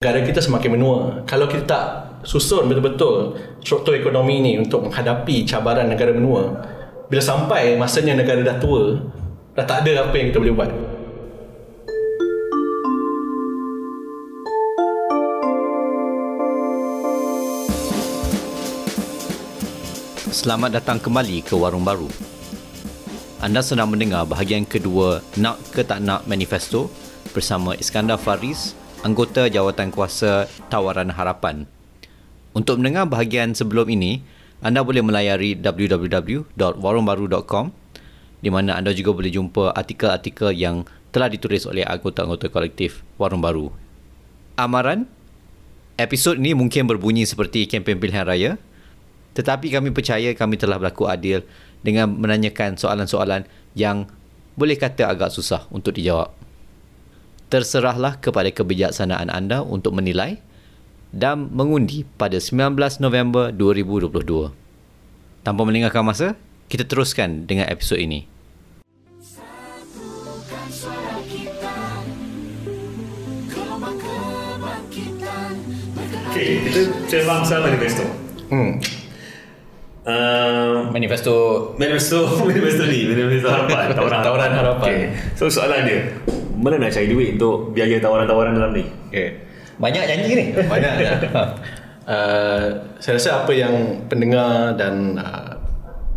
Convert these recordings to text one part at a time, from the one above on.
negara kita semakin menua. Kalau kita tak susun betul-betul struktur ekonomi ni untuk menghadapi cabaran negara menua, bila sampai masanya negara dah tua, dah tak ada apa yang kita boleh buat. Selamat datang kembali ke Warung Baru. Anda sedang mendengar bahagian kedua Nak ke Tak Nak Manifesto bersama Iskandar Faris, anggota Jawatan Kuasa Tawaran Harapan. Untuk mendengar bahagian sebelum ini, anda boleh melayari www.warungbaru.com di mana anda juga boleh jumpa artikel-artikel yang telah ditulis oleh anggota-anggota kolektif Warung Baru. Amaran, episod ini mungkin berbunyi seperti kempen pilihan raya, tetapi kami percaya kami telah berlaku adil dengan menanyakan soalan-soalan yang boleh kata agak susah untuk dijawab. Terserahlah kepada kebijaksanaan anda untuk menilai dan mengundi pada 19 November 2022. Tanpa melengahkan masa, kita teruskan dengan episod ini. Kita Okay, kita Cerbangsa Manifesto. Hmm. Uh, Manifesto manifesto, manifesto ni, manifesto harapan, tawaran, Tawaran harapan. Okay. So soalan dia, mana nak cari duit untuk biaya tawaran-tawaran dalam ni? Okay. banyak janji ni. Banyak ya. Uh, saya rasa apa yang pendengar dan uh,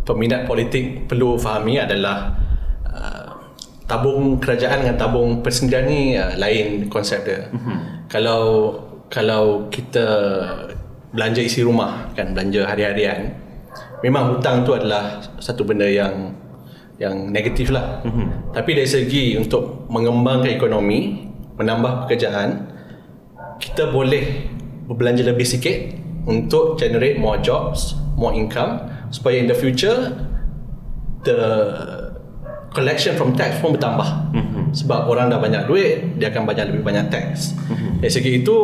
peminat politik perlu fahami adalah uh, tabung kerajaan dengan tabung persendirian ni uh, lain konsep dia. Mm-hmm. Kalau kalau kita belanja isi rumah kan belanja hari-harian memang hutang tu adalah satu benda yang yang negatif lah. Mm-hmm. Tapi dari segi untuk mengembangkan ekonomi, menambah pekerjaan, kita boleh berbelanja lebih sikit untuk generate more jobs, more income supaya in the future the collection from tax pun bertambah. Mm-hmm. Sebab orang dah banyak duit, dia akan banyak lebih banyak tax. Mm-hmm. Dari segi itu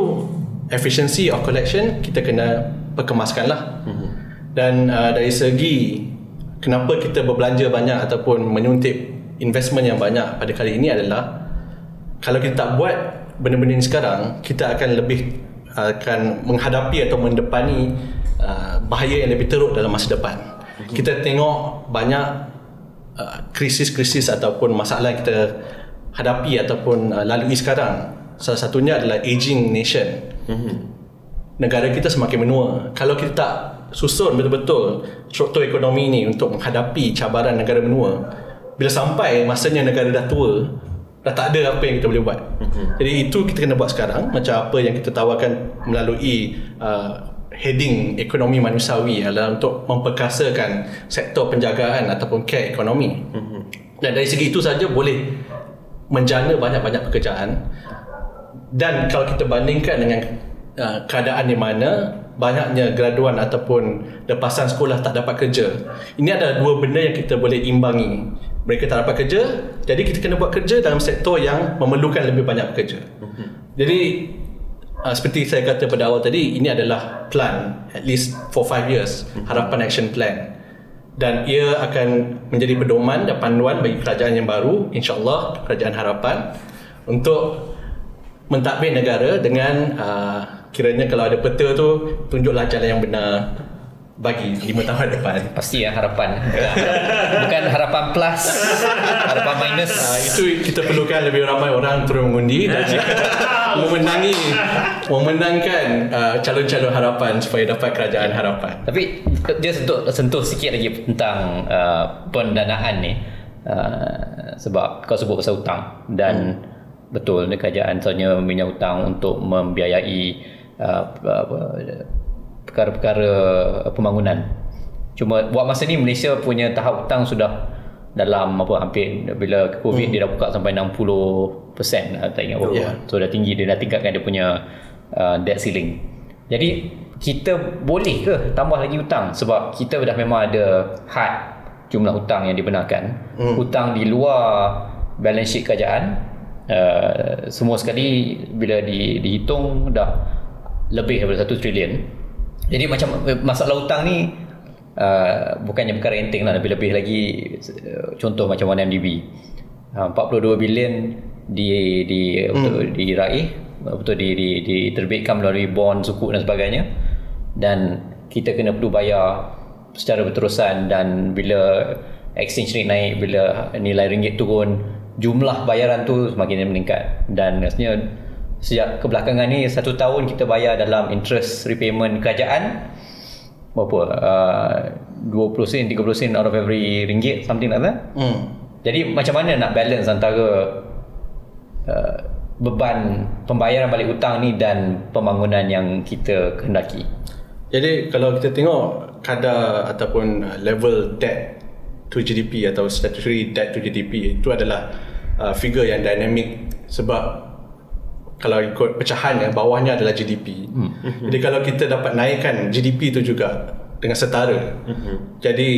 efficiency of collection kita kena perkemaskan lah. Mm-hmm. Dan uh, dari segi kenapa kita berbelanja banyak ataupun menyuntik investment yang banyak pada kali ini adalah kalau kita tak buat benda-benda ni sekarang kita akan lebih akan menghadapi atau mendepani uh, bahaya yang lebih teruk dalam masa depan. Mm-hmm. Kita tengok banyak uh, krisis-krisis ataupun masalah yang kita hadapi ataupun uh, lalui sekarang. Salah satunya adalah aging nation. Mm-hmm. Negara kita semakin menua. Kalau kita tak susun betul-betul struktur ekonomi ni untuk menghadapi cabaran negara menua, bila sampai masanya negara dah tua, dah tak ada apa yang kita boleh buat. Mm-hmm. Jadi itu kita kena buat sekarang macam apa yang kita tawarkan melalui uh, heading ekonomi manusiawi adalah untuk memperkasakan sektor penjagaan ataupun care ekonomi. Mm-hmm. Dan dari segi itu saja boleh menjana banyak-banyak pekerjaan. Dan kalau kita bandingkan dengan uh, keadaan di mana banyaknya graduan ataupun lepasan sekolah tak dapat kerja. Ini ada dua benda yang kita boleh imbangi. Mereka tak dapat kerja, jadi kita kena buat kerja dalam sektor yang memerlukan lebih banyak pekerja. Jadi uh, seperti saya kata pada awal tadi, ini adalah plan at least for 5 years, harapan action plan. Dan ia akan menjadi pedoman dan panduan bagi kerajaan yang baru, insyaAllah kerajaan harapan untuk mentadbir negara dengan uh, kiranya kalau ada peta tu tunjuklah jalan yang benar bagi lima tahun depan. Pasti ya harapan. Bukan harapan plus, harapan minus. Uh, itu kita perlukan lebih ramai orang turun mengundi dan memenangi memenangkan uh, calon-calon harapan supaya dapat kerajaan harapan. Tapi dia sentuh sentuh sikit lagi tentang uh, pendanaan ni. Uh, sebab kau sebut pasal hutang dan hmm. betul ni kerajaan sebenarnya minyak hutang untuk membiayai perkara-perkara pembangunan. Cuma buat masa ni Malaysia punya tahap hutang sudah dalam apa hampir bila COVID hmm. dia dah buka sampai 60% uh, tak ingat berapa. Yeah. So dah tinggi dia dah tingkatkan dia punya uh, debt ceiling. Jadi kita boleh ke tambah lagi hutang sebab kita dah memang ada had jumlah hutang yang dibenarkan. Hmm. Hutang di luar balance sheet kerajaan uh, semua sekali bila di, dihitung dah lebih daripada 1 trilion. Jadi macam eh, masalah hutang ni uh, bukannya perkara enteng lah lebih-lebih lagi uh, contoh macam 1MDB. Uh, 42 bilion di di hmm. untuk diraih betul di, di, diterbitkan melalui bond sukuk dan sebagainya dan kita kena perlu bayar secara berterusan dan bila exchange rate naik bila nilai ringgit turun jumlah bayaran tu semakin meningkat dan rasanya sejak kebelakangan ni satu tahun kita bayar dalam interest repayment kerajaan. Berapa? Uh, 20 sen 30 sen out of every ringgit something like that. Hmm. jadi macam mana nak balance antara uh, beban pembayaran balik hutang ni dan pembangunan yang kita kehendaki? Jadi kalau kita tengok kadar ataupun level debt to GDP atau statutory debt to GDP itu adalah uh, figure yang dynamic. Sebab kalau ikut pecahan ya bawahnya adalah GDP. Hmm. Jadi kalau kita dapat naikkan GDP itu juga dengan setara. Hmm. Jadi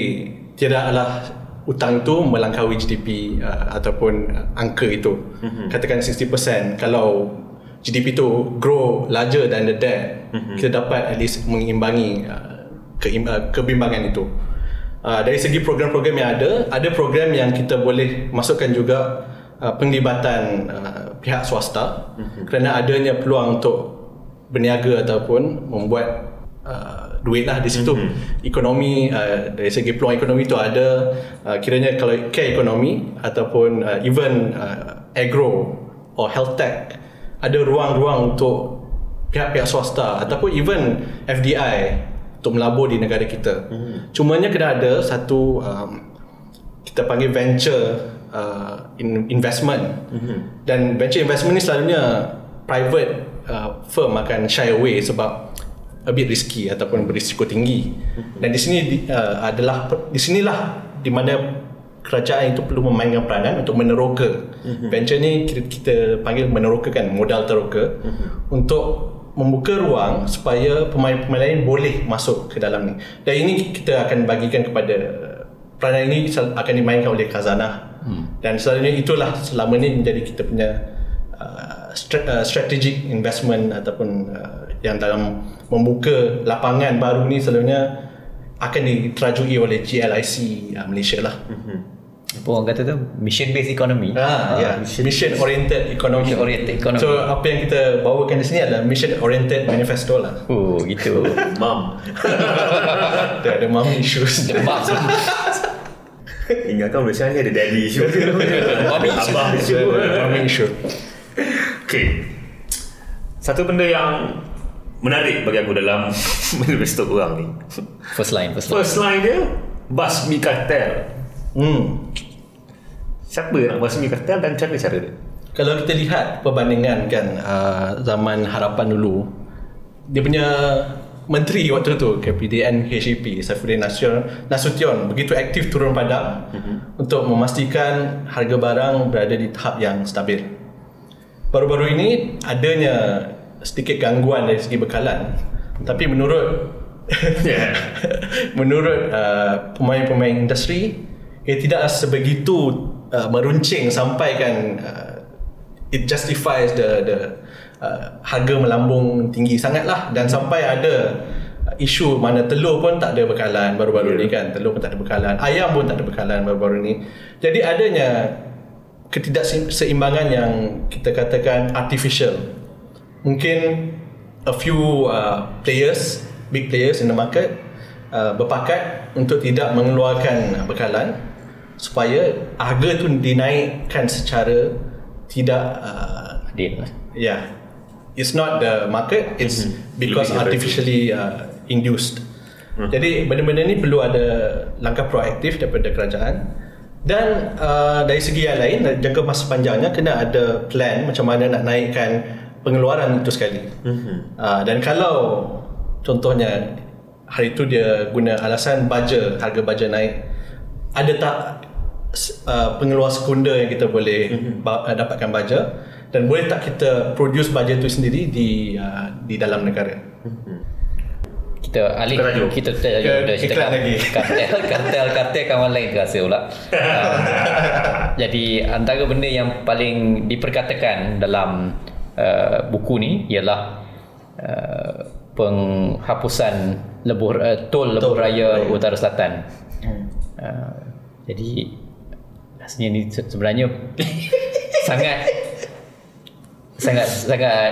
tidaklah hutang itu melangkaui GDP uh, ataupun angka itu. Hmm. Katakan 60%. Kalau GDP itu grow larger than the debt, mm-hmm. kita dapat at least mengimbangi uh, keim- uh, kebimbangan itu. Uh, dari segi program-program yang ada, ada program yang kita boleh masukkan juga uh, penglibatan uh, pihak swasta mm-hmm. kerana adanya peluang untuk berniaga ataupun membuat uh, duit lah di situ. Mm-hmm. Ekonomi uh, dari segi peluang ekonomi itu ada uh, kiranya kalau care ekonomi ataupun uh, even uh, agro or health tech ada ruang-ruang untuk pihak-pihak swasta ataupun even FDI untuk melabur di negara kita. Hmm. Cumanya kena ada satu um, kita panggil venture uh, in, investment. Hmm. Dan venture investment ni selalunya private uh, firm akan shy away sebab a bit risky ataupun berisiko tinggi. Hmm. Dan di sini uh, adalah di sinilah di mana kerajaan itu perlu memainkan peranan untuk meneroka. Mm-hmm. Venture ni kita, kita panggil meneroka kan, modal teroka mm-hmm. untuk membuka ruang supaya pemain-pemain lain boleh masuk ke dalam ni. Dan ini kita akan bagikan kepada peranan ini akan dimainkan oleh khazanah. Mm. Dan selalunya itulah selama ni menjadi kita punya uh, uh, strategic investment ataupun uh, yang dalam membuka lapangan baru ni selalunya akan diterajui oleh GLIC uh, Malaysia lah. Mm-hmm. Apa orang kata tu? Mission based economy. Ah, ya. Mission, mission oriented economy. Mission oriented economy. So apa yang kita bawakan di sini adalah mission oriented manifesto lah. Oh, gitu. Mam. Dia ada mom issues. Ingatkan Malaysia ni ada daddy issue. Mommy issue. Abah issue. Okay. Satu benda yang menarik bagi aku dalam manifesto korang ni. First line, first line. First line dia, basmi kartel. Hmm. Siapa nak basmi kartel dan cara cara dia? Kalau kita lihat perbandingan kan uh, zaman harapan dulu dia punya menteri waktu tu KPDN HEP Saifuddin Nasution, Nasution begitu aktif turun padang mm-hmm. untuk memastikan harga barang berada di tahap yang stabil. Baru-baru ini adanya sedikit gangguan dari segi bekalan tapi menurut Yeah. menurut uh, pemain-pemain industri ia tidak sebegitu uh, meruncing sampai kan uh, it justifies the the uh, harga melambung tinggi sangatlah dan sampai ada isu mana telur pun tak ada bekalan baru-baru Yeah. ni kan telur pun tak ada bekalan ayam pun tak ada bekalan baru-baru ni jadi adanya ketidakseimbangan yang kita katakan artificial mungkin a few uh, players big players in the market uh, berpakat untuk tidak mengeluarkan bekalan supaya harga tu dinaikkan secara tidak uh, Adil. yeah it's not the market it's Mhm. because artificially uh, induced. Jadi benda-benda ni perlu ada langkah proaktif daripada kerajaan. Dan uh, dari segi yang lain jangka masa panjangnya kena ada plan macam mana nak naikkan pengeluaran itu sekali. Uh, dan kalau contohnya hari itu dia guna alasan baja harga baja naik ada tak uh, pengeluar sekunder yang kita boleh ba- uh, dapatkan baja dan boleh tak kita produce baja itu sendiri di uh, di dalam negara? Kita alih Kita kita kita tajuk Ke- dah cerita iklan. Kan- lagi. kartel kartel kartel kawan lain terasa pula. Um, jadi antara benda yang paling diperkatakan dalam uh, buku ni ialah uh, penghapusan lebur uh, tol lebur raya utara selatan. Uh, jadi rasanya ni se- sebenarnya sangat sangat sangat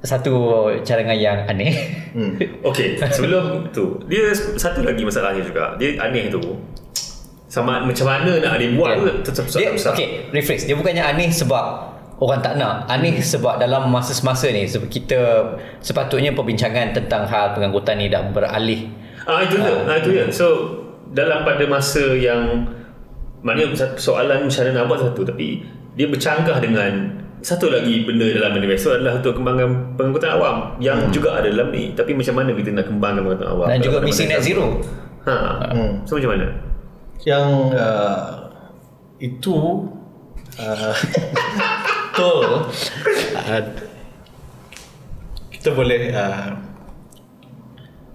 satu cadangan yang aneh. Hmm. Okay, sebelum tu dia satu lagi masalahnya juga. Dia aneh tu. Sama macam mana nak dia buat tu tetap dia, susah. okay, rephrase. Dia bukannya aneh sebab orang tak nak. Aneh sebab dalam masa semasa ni sebab kita sepatutnya perbincangan tentang hal pengangkutan ni dah beralih. Ah itu dia. Ah itu dia. So dalam pada masa yang maknanya satu soalan macam mana nak buat satu tapi dia bercanggah dengan satu lagi benda dalam manifesto adalah untuk kembangkan pengangkutan awam yang hmm. juga ada dalam ni tapi macam mana kita nak kembangkan pengangkutan awam Dan juga misi net zero. Ha. Hmm. So macam mana? Yang uh, itu uh, betul uh, kita boleh uh,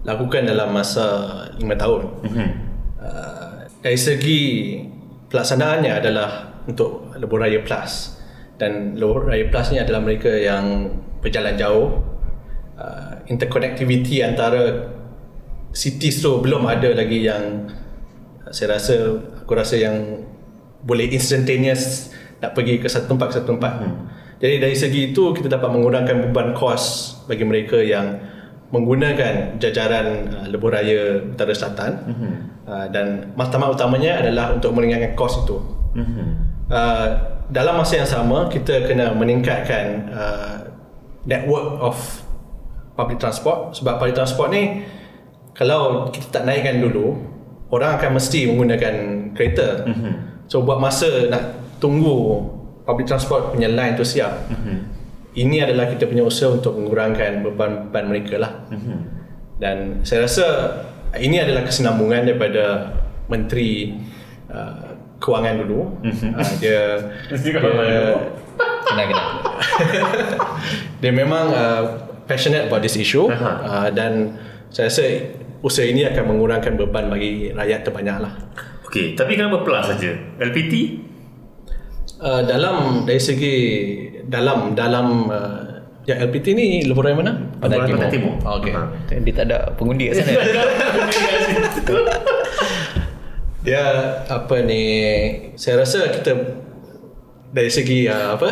lakukan dalam masa lima tahun. Mhm. Uh, dari segi pelaksanaannya adalah untuk Lebuh Raya Plus dan Lebuh Raya Plus ni adalah mereka yang berjalan jauh uh, interconnectivity antara cities tu belum ada lagi yang uh, saya rasa aku rasa yang boleh instantaneous nak pergi ke satu tempat ke satu tempat hmm. jadi dari segi itu kita dapat mengurangkan beban kos bagi mereka yang menggunakan jajaran uh, Lebuh Raya Utara Selatan mm-hmm. uh, dan matlamat utamanya adalah untuk meringankan kos itu. Mm-hmm. Uh, dalam masa yang sama kita kena meningkatkan uh, network of public transport sebab public transport ni kalau kita tak naikkan dulu orang akan mesti menggunakan kereta. Mm-hmm. So buat masa nak tunggu public transport punya line tu siap. Mm-hmm ini adalah kita punya usaha untuk mengurangkan beban-beban mereka lah. Mm-hmm. Dan saya rasa ini adalah kesinambungan daripada Menteri uh, Kewangan dulu. Mm-hmm. Uh, dia dia Kena kena. dia memang uh, passionate about this issue uh, dan saya rasa usaha ini akan mengurangkan beban bagi rakyat terbanyak lah. Okey, tapi kenapa plus saja? LPT Uh, dalam dari segi dalam dalam uh, yang LPT ni lebuh raya mana? Pantai Timur. Pantai Timur. Oh, okay. Ha. Dia tak ada pengundi kat sana. Dia apa ni? Saya rasa kita dari segi uh, apa?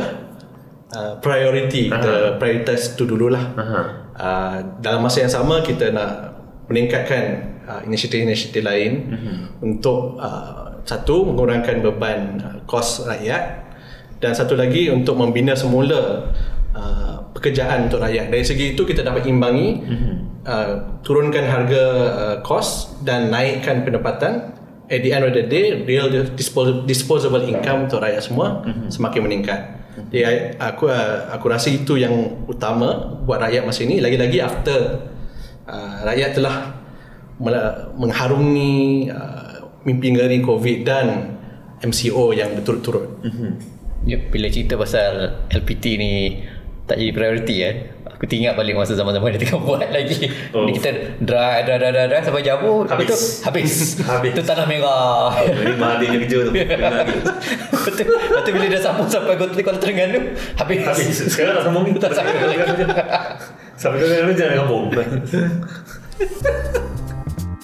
Uh, priority kita prioritas tu dululah. Aha. Uh, dalam masa yang sama kita nak meningkatkan uh, inisiatif-inisiatif lain mm-hmm. untuk uh, satu mengurangkan beban uh, kos rakyat dan satu lagi untuk membina semula uh, pekerjaan untuk rakyat. Dari segi itu kita dapat imbangi mm-hmm. uh, turunkan harga uh, kos dan naikkan pendapatan. At the end of the day, real disposable, disposable income untuk rakyat semua mm-hmm. semakin meningkat. Jadi aku uh, aku rasa itu yang utama buat rakyat masa ini. Lagi-lagi after uh, rakyat telah mengharungi uh, mimpi ngeri COVID dan MCO yang berturut-turut. Mm-hmm. Ya, bila cerita pasal LPT ni tak jadi prioriti kan. Aku tinggal balik masa zaman-zaman dia tengah buat lagi. Oh. Ni kita drive, drive, drive, drive, drive sampai Jabu. Habis. Itu, habis. Habis. Itu tanah merah. Ini mahal dia kerja tu. Lagi. Betul. Lepas tu bila dah sambung sampai Kota Kuala Terengganu, habis. Habis. Sekarang tak sambung ni. Tak sambung lagi. Sampai Terengganu jangan kampung.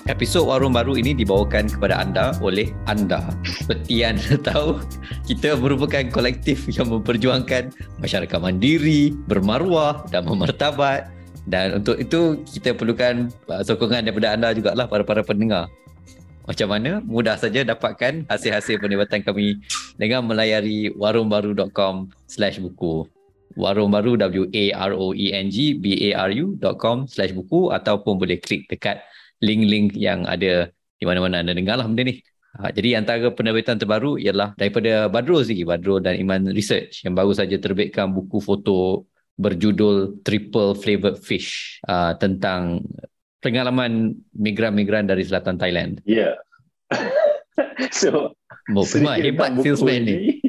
Episod Warung Baru ini dibawakan kepada anda oleh anda. Seperti yang anda tahu, kita merupakan kolektif yang memperjuangkan masyarakat mandiri, bermaruah dan memertabat. Dan untuk itu, kita perlukan uh, sokongan daripada anda jugalah para para pendengar. Macam mana? Mudah saja dapatkan hasil-hasil penerbitan kami dengan melayari warungbaru.com slash buku. Warung Baru W-A-R-O-E-N-G B-A-R-U.com slash buku ataupun boleh klik dekat link-link yang ada di mana-mana anda dengar lah benda ni. Ha, jadi antara penerbitan terbaru ialah daripada Badrul sendiri, Badrul dan Iman Research yang baru saja terbitkan buku foto berjudul Triple Flavored Fish uh, tentang pengalaman migran-migran dari selatan Thailand. Ya. Yeah. so, Oh, memang hebat salesman ni.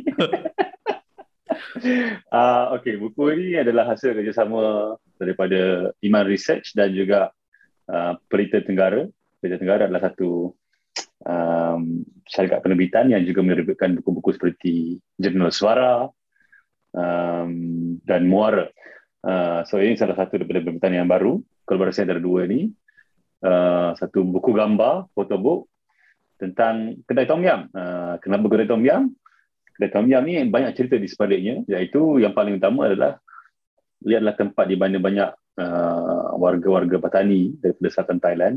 uh, okay, buku ini adalah hasil kerjasama daripada Iman Research dan juga uh, Pelita Tenggara. Pelita Tenggara adalah satu um, syarikat penerbitan yang juga menerbitkan buku-buku seperti Jurnal Suara um, dan Muara. Uh, so ini salah satu daripada penerbitan yang baru, kolaborasi antara dua ini. Uh, satu buku gambar, photobook tentang kedai Tom Yam. Uh, kenapa kedai Tom Yam? Kedai Tom Yam ni banyak cerita di sebaliknya, iaitu yang paling utama adalah ia adalah tempat di mana banyak uh, warga-warga petani daripada selatan Thailand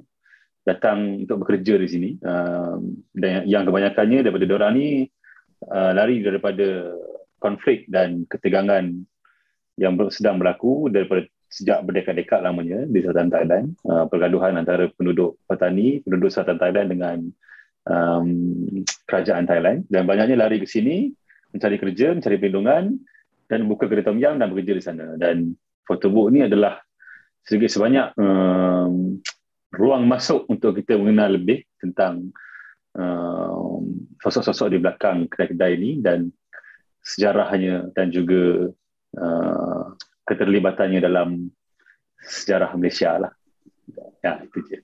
datang untuk bekerja di sini. Um, dan yang kebanyakannya daripada diorang ni uh, lari daripada konflik dan ketegangan yang sedang berlaku daripada sejak berdekat-dekat lamanya di selatan Thailand. Uh, pergaduhan antara penduduk petani penduduk selatan Thailand dengan um, kerajaan Thailand. Dan banyaknya lari ke sini mencari kerja mencari perlindungan dan buka tom yam dan bekerja di sana. Dan photobook ni adalah sedikit sebanyak um, ruang masuk untuk kita mengenal lebih tentang um, sosok-sosok di belakang kedai-kedai ini dan sejarahnya dan juga uh, keterlibatannya dalam sejarah Malaysia lah. Ya, itu je.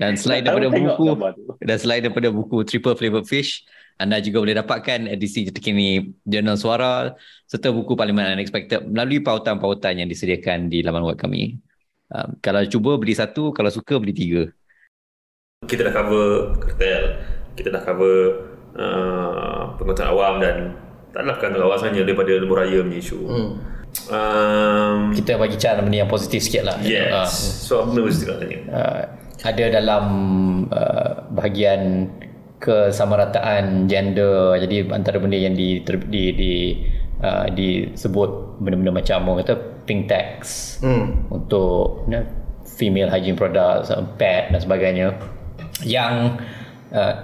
Dan selain daripada buku dan selain daripada buku Triple Flavored Fish, anda juga boleh dapatkan edisi terkini Jurnal Suara serta buku Parlimen Unexpected melalui pautan-pautan yang disediakan di laman web kami. Um, kalau cuba beli satu, kalau suka beli tiga. Kita dah cover kartel, kita dah cover uh, pengetahuan awam dan taklah pengetahuan awam sahaja daripada lembu raya punya isu. Hmm. Um, Kita bagi cara benda yang positif sikit lah. yes. Uh, So apa benda mesti nak tanya? uh, ada dalam uh, bahagian kesamarataan gender jadi antara benda yang di ter, di, di uh, disebut benda-benda macam orang kata pink tax Hmm. untuk you know, female hygiene products uh, pad dan sebagainya yang uh,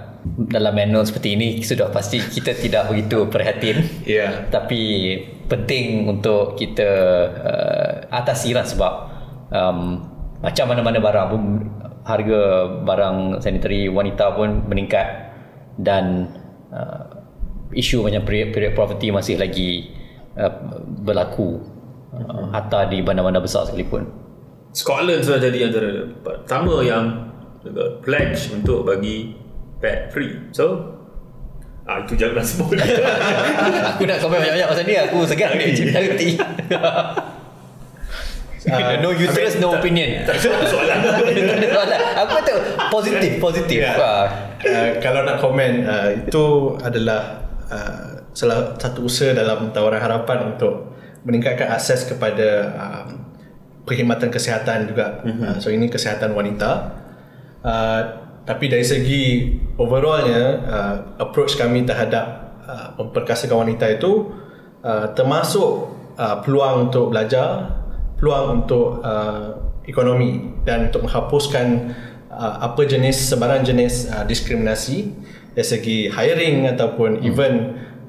dalam manual seperti ini sudah pasti kita tidak begitu perhatian Ya. tapi penting untuk kita uh, atasi lah sebab um, macam mana-mana barang pun harga barang sanitary wanita pun meningkat dan uh, isu macam period, period poverty masih lagi uh, berlaku uh, hatta di bandar-bandar besar sekalipun Scotland sudah jadi antara pertama yang pledge untuk bagi pet free. So ah itu janganlah sebut. aku nak komen banyak-banyak pasal ni aku segan ni cerita reti Uh, no uterus no opinion tak ada soalan. soalan aku kata positif positif Ya. Ah. Uh, kalau nak komen uh, itu adalah uh, salah satu usaha dalam tawaran harapan untuk meningkatkan akses kepada um, perkhidmatan kesihatan juga. Mm-hmm. Uh, so ini kesihatan wanita. Uh, tapi dari segi overallnya uh, approach kami terhadap uh, memperkasakan wanita itu uh, termasuk uh, peluang untuk belajar, peluang untuk uh, ekonomi dan untuk menghapuskan uh, apa jenis sebarang jenis uh, diskriminasi dari segi hiring ataupun hmm. even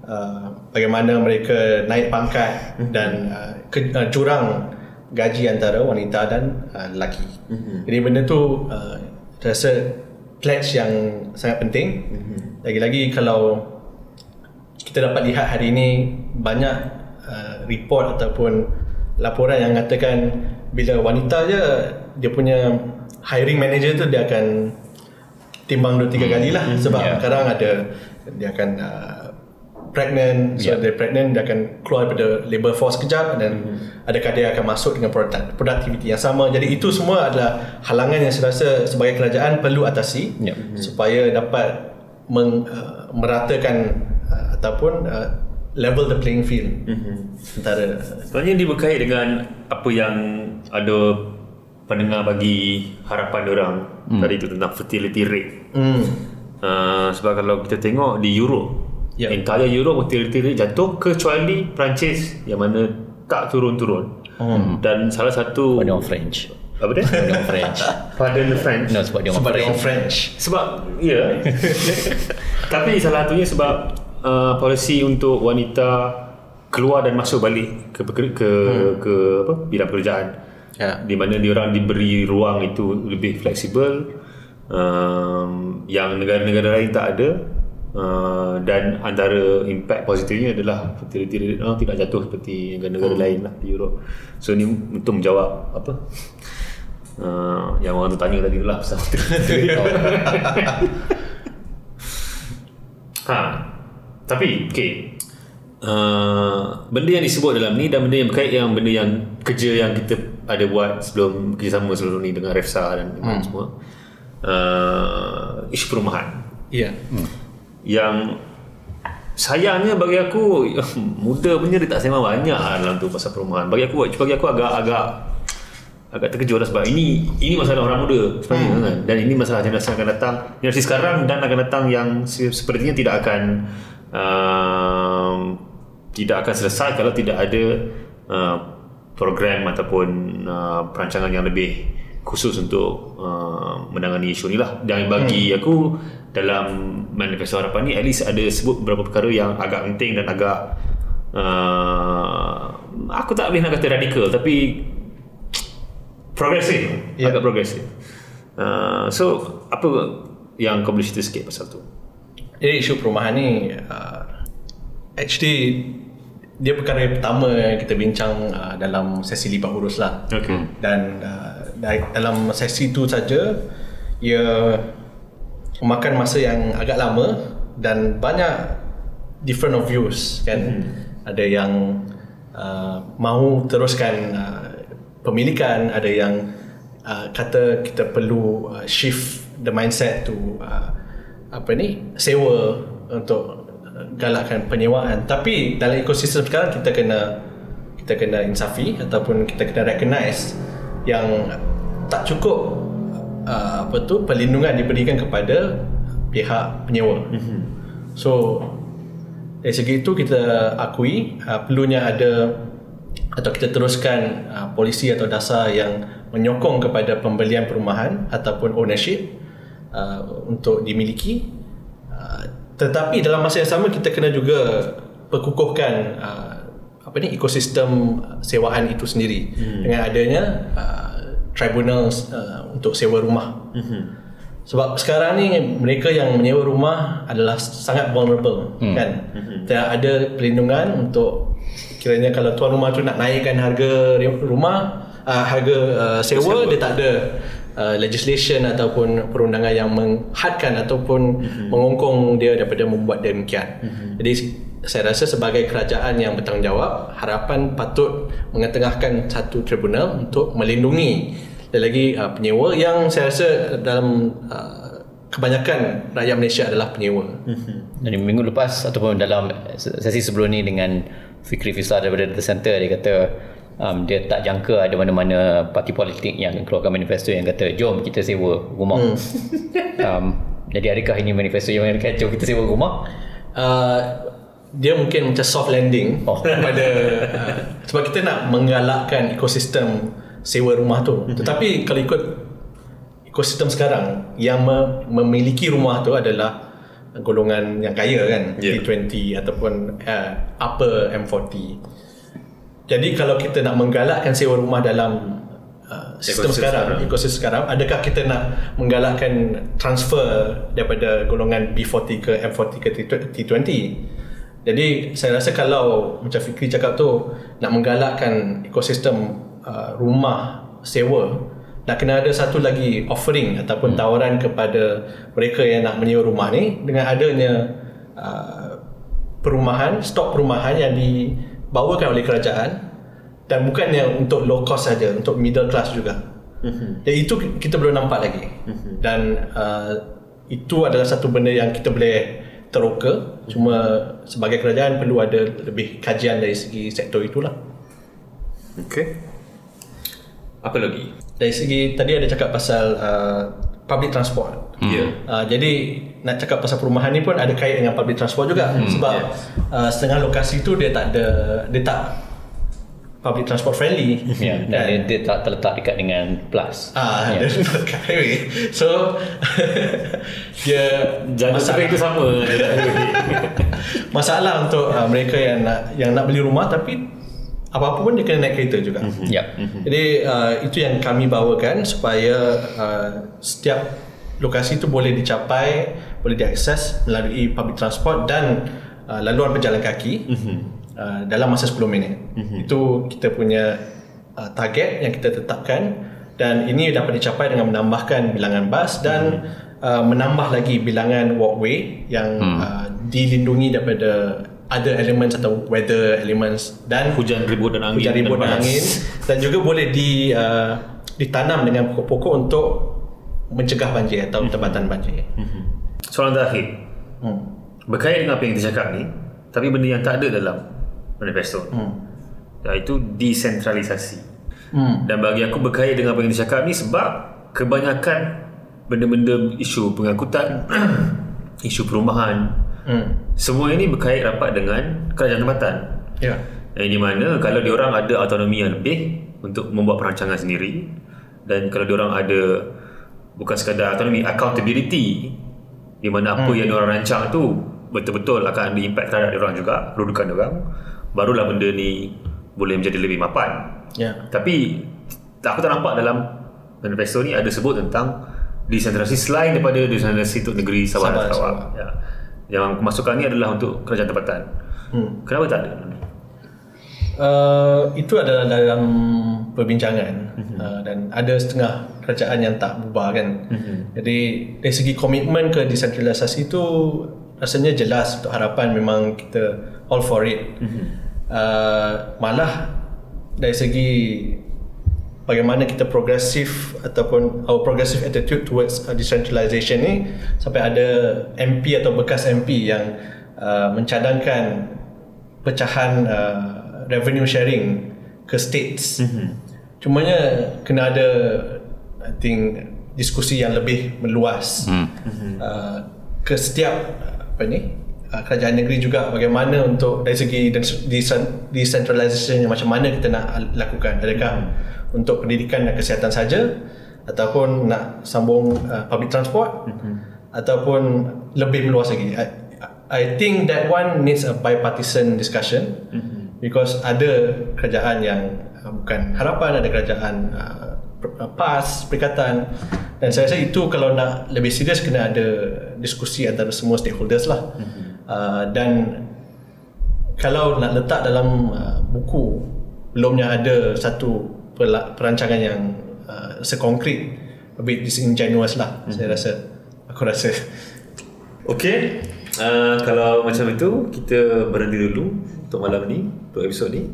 uh, bagaimana mereka naik pangkat hmm. dan uh, ke, uh, jurang gaji antara wanita dan uh, lelaki. Hmm. Jadi benda tu uh, rasa pledge yang sangat penting. Hmm. Lagi-lagi kalau kita dapat lihat hari ini banyak uh, report ataupun laporan yang mengatakan bila wanita je dia punya hiring manager tu dia akan timbang dua tiga kali lah sebab yeah. sekarang ada dia akan uh, pregnant so Yeah. dia pregnant dia akan keluar daripada labor force kejap dan adakah dia akan masuk dengan product, productivity yang sama jadi itu semua adalah halangan yang saya rasa sebagai kerajaan perlu atasi Yeah. supaya dapat meng, uh, meratakan uh, ataupun uh, level the playing field antara Sebenarnya dia berkait dengan apa yang ada pendengar bagi harapan orang hmm. tadi tu tentang fertility rate. hmm, Uh, sebab kalau kita tengok di Europe, Ya. entire Europe fertility rate jatuh kecuali Perancis yang mana tak turun-turun. Hmm. Dan salah satu dia orang French apa dia? sebab dia orang French Pardon the French. no sebab dia orang sebab French orang French Sebab ya. Tapi salah satunya sebab uh, polisi untuk wanita keluar dan masuk balik ke ke ke, hmm. ke apa bidang pekerjaan. Ya. Di mana diorang diberi ruang itu lebih fleksibel um, yang negara-negara lain tak ada. Uh, dan antara impact positifnya adalah fertility rate orang tidak jatuh seperti negara-negara hmm. lain lah di Europe. So ni untuk menjawab apa uh, yang orang tu tanya tadi lah pasal fertility rate. Ha. Tapi okey. Uh, benda yang disebut dalam ni dan benda yang berkait yang benda yang kerja yang kita ada buat sebelum kerjasama sebelum ni dengan Refsa dan hmm. semua. Uh, isu perumahan ya yang sayangnya bagi aku muda punya dia tak sembang banyak lah dalam tu pasal perumahan bagi aku bagi aku agak agak agak terkejut lah sebab ini ini masalah orang muda sebenarnya hmm. kan dan ini masalah generasi yang akan datang generasi sekarang dan akan datang yang se- sepertinya tidak akan um, tidak akan selesai kalau tidak ada uh, program ataupun uh, perancangan yang lebih khusus untuk uh, menangani isu ni lah dan bagi hmm. aku dalam manifesto harapan ni at least ada sebut beberapa perkara yang agak penting dan agak uh, aku tak boleh nak kata radikal tapi progresif yeah. agak progresif uh, so apa yang kau boleh cerita sikit pasal tu Jadi isu perumahan ni uh, actually dia perkara yang pertama yang kita bincang uh, dalam sesi libat urus lah. Okay. Dan uh, da- dalam sesi tu saja ia memakan masa yang agak lama dan banyak different of views kan. Hmm. Ada yang uh, mahu teruskan uh, pemilikan, ada yang uh, kata kita perlu uh, shift the mindset to uh, apa ni sewa untuk galakkan penyewaan tapi dalam ekosistem sekarang kita kena kita kena insafi ataupun kita kena recognize yang tak cukup uh, apa tu perlindungan diberikan kepada pihak penyewa. Mm-hmm. So dari segi itu kita akui uh, perlunya ada atau kita teruskan uh, polisi atau dasar yang menyokong kepada pembelian perumahan ataupun ownership uh, untuk dimiliki uh, tetapi dalam masa yang sama kita kena juga perkukuhkan uh, apa ni ekosistem sewaan itu sendiri hmm. dengan adanya uh, tribunal uh, untuk sewa rumah hmm. sebab sekarang ni mereka yang menyewa rumah adalah sangat vulnerable hmm. kan hmm. tidak ada perlindungan untuk kiranya kalau tuan rumah tu nak naikkan harga rumah uh, harga uh, sewa, sewa dia tak ada uh, legislation ataupun perundangan yang menghadkan ataupun mm-hmm. mengongkong dia daripada membuat demikian. Mm-hmm. Jadi saya rasa sebagai kerajaan yang bertanggungjawab harapan patut mengetengahkan satu tribunal untuk melindungi dan lagi uh, penyewa yang saya rasa dalam uh, kebanyakan rakyat Malaysia adalah penyewa. Mm-hmm. Jadi minggu lepas ataupun dalam sesi sebelum ni dengan Fikri Fisar daripada Data Center dia kata um, dia tak jangka ada mana-mana parti politik yang keluarkan manifesto yang kata jom kita sewa rumah. Hmm. um, jadi adakah ini manifesto yang kata jom kita sewa rumah? Uh, dia mungkin macam soft landing oh. pada uh, sebab kita nak menggalakkan ekosistem sewa rumah tu. Hmm. Tetapi kalau ikut ekosistem sekarang yang me- memiliki rumah tu adalah golongan yang kaya kan yeah. T20 ataupun uh, upper M40 jadi kalau kita nak menggalakkan sewa rumah dalam uh, sistem sekarang, sekarang ekosistem sekarang adakah kita nak menggalakkan transfer daripada golongan B40 ke M40 ke T20 jadi saya rasa kalau macam Fikri cakap tu nak menggalakkan ekosistem uh, rumah sewa nak kena ada satu lagi offering ataupun hmm. tawaran kepada mereka yang nak menyewa rumah ni dengan adanya uh, perumahan, stok perumahan yang dibawakan oleh kerajaan dan bukannya untuk low cost saja, untuk middle class juga. Mm-hmm. Dan itu kita belum nampak lagi. Mm-hmm. Dan uh, itu adalah satu benda yang kita boleh teroka. Mm-hmm. Cuma sebagai kerajaan perlu ada lebih kajian dari segi sektor itulah. Okay. Apa lagi? dari segi tadi ada cakap pasal uh, public transport. Hmm. Yeah. Uh, jadi nak cakap pasal perumahan ni pun ada kait dengan public transport juga hmm. sebab yes. uh, setengah lokasi tu dia tak ada dia tak public transport friendly. Ya, yeah, dan dia, dia tak terletak dekat dengan plus. Ah, yeah. dia dekat highway. So dia jangan sampai itu sama masalah untuk uh, mereka yang nak yang nak beli rumah tapi apa-apa pun dia kena naik kereta juga. Mm-hmm. Yep. Mm-hmm. Jadi uh, itu yang kami bawakan supaya uh, setiap lokasi itu boleh dicapai, boleh diakses melalui public transport dan uh, laluan berjalan kaki mm-hmm. uh, dalam masa 10 minit. Mm-hmm. Itu kita punya uh, target yang kita tetapkan dan ini dapat dicapai dengan menambahkan bilangan bas dan mm-hmm. uh, menambah lagi bilangan walkway yang mm. uh, dilindungi daripada other elements atau weather elements dan hujan ribut dan angin hujan ribut dan, dan angin dan juga boleh di uh, ditanam dengan pokok-pokok untuk mencegah banjir atau hmm. tempatan banjir. Hmm. Soalan terakhir. Hmm. Berkait dengan apa yang kita cakap ni, tapi benda yang tak ada dalam manifesto Hmm. iaitu desentralisasi Hmm. dan bagi aku berkait dengan apa yang dicakap ni sebab kebanyakan benda-benda isu pengangkutan isu perumahan Hmm. semua ini berkait rapat dengan kerajaan tempatan Ya. yang di mana kalau diorang ada autonomi yang lebih untuk membuat perancangan sendiri dan kalau diorang ada bukan sekadar autonomi accountability di mana apa yang diorang rancang tu betul-betul akan ada impact terhadap diorang juga kedudukan diorang barulah benda ni boleh menjadi lebih mapan Ya. tapi aku tak nampak dalam manifesto ni ada sebut tentang desentralisasi selain daripada desentralisasi untuk negeri Sabah dan. Sarawak. Ya. Yang kemasukan ni adalah untuk kerajaan tempatan. Hmm. Kenapa tak ada? Uh, itu adalah dalam perbincangan uh, dan ada setengah kerajaan yang tak bubar kan. Jadi dari segi komitmen ke desentralisasi itu rasanya jelas untuk harapan memang kita all for it. Uh, malah dari segi bagaimana kita progresif ataupun our progressive attitude towards uh, decentralization ni sampai ada MP atau bekas MP yang uh, mencadangkan pecahan uh, revenue sharing ke states. Mm-hmm. Cumanya kena ada I think diskusi yang lebih meluas mm-hmm. uh, ke setiap apa ni uh, kerajaan negeri juga bagaimana untuk dari segi decentralization macam mana kita nak lakukan adakah mm-hmm. Untuk pendidikan dan kesihatan saja ataupun nak sambung uh, public transport mm-hmm. ataupun lebih meluas lagi I, I think that one needs a bipartisan discussion mm-hmm. because ada kerajaan yang uh, bukan harapan ada kerajaan uh, PAS, Perikatan dan saya rasa itu kalau nak lebih serius kena ada diskusi antara semua stakeholders lah mm-hmm. uh, dan kalau nak letak dalam uh, buku belumnya ada satu perancangan yang uh, sekonkret a bit disingenuous lah mm-hmm. saya rasa aku rasa Okey. Uh, kalau macam itu kita berhenti dulu untuk malam ni, untuk episod ni.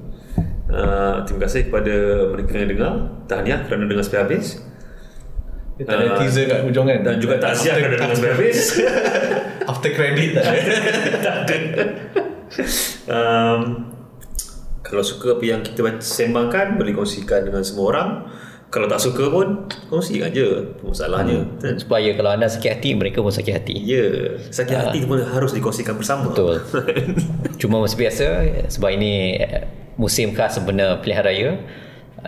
Uh, terima kasih kepada mereka yang dengar. Tahniah kerana dengar sampai habis. dia tak ada Ah, teaser kat hujung kan Dan juga takziah kerana dengar sampai habis. after credit tak ada um, kalau suka apa yang kita sembangkan boleh kongsikan dengan semua orang. Kalau tak suka pun kongsikan je masalahnya. Hmm. Supaya kalau anda sakit hati Mereka pun sakit hati. Ya sakit hati pun harus dikongsikan bersama. Betul. Cuma macam biasa Sebab ini eh, Musim khas sebenar pilihan raya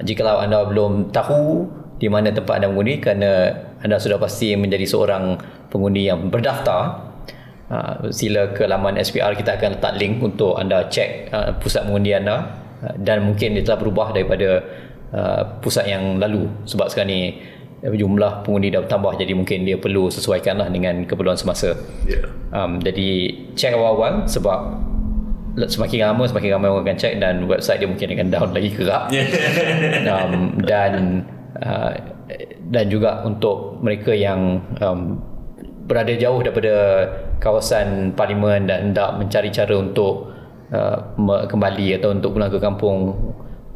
Jikalau anda belum tahu Di mana tempat anda mengundi Kerana anda sudah pasti menjadi seorang Pengundi yang berdaftar uh, Sila ke laman SPR Kita akan letak link Untuk anda cek uh, Pusat mengundi anda. Uh, Dan mungkin dia telah berubah daripada uh, Pusat yang lalu. Sebab sekarang ni Jumlah pengundi dah bertambah Jadi mungkin dia perlu sesuaikan lah Dengan keperluan semasa. Ya. Um, jadi cek awal-awal sebab semakin lama semakin ramai orang akan cek dan website dia mungkin akan down lagi kerap. Um, dan uh, dan juga untuk mereka yang um, berada jauh daripada kawasan parlimen dan hendak mencari cara untuk uh, kembali atau untuk pulang ke kampung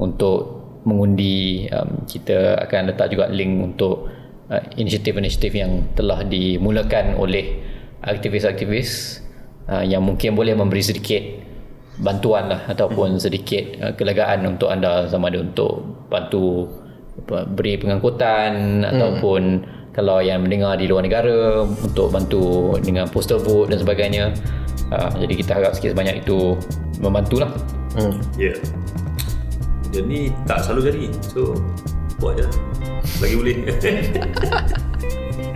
untuk mengundi um, kita akan letak juga link untuk uh, inisiatif-inisiatif yang telah dimulakan oleh aktivis-aktivis uh, yang mungkin boleh memberi sedikit bantuan lah ataupun sedikit uh, kelegaan untuk anda sama ada untuk bantu apa, beri pengangkutan ataupun kalau yang mendengar di luar negara untuk bantu dengan postal vote dan sebagainya uh, jadi kita harap sikit sebanyak itu membantulah hmm. ya dan ni tak selalu jadi so buat je lah. lagi boleh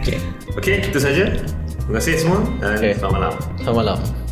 okay. Okey, itu saja. Terima kasih semua dan Okey. selamat malam. selamat malam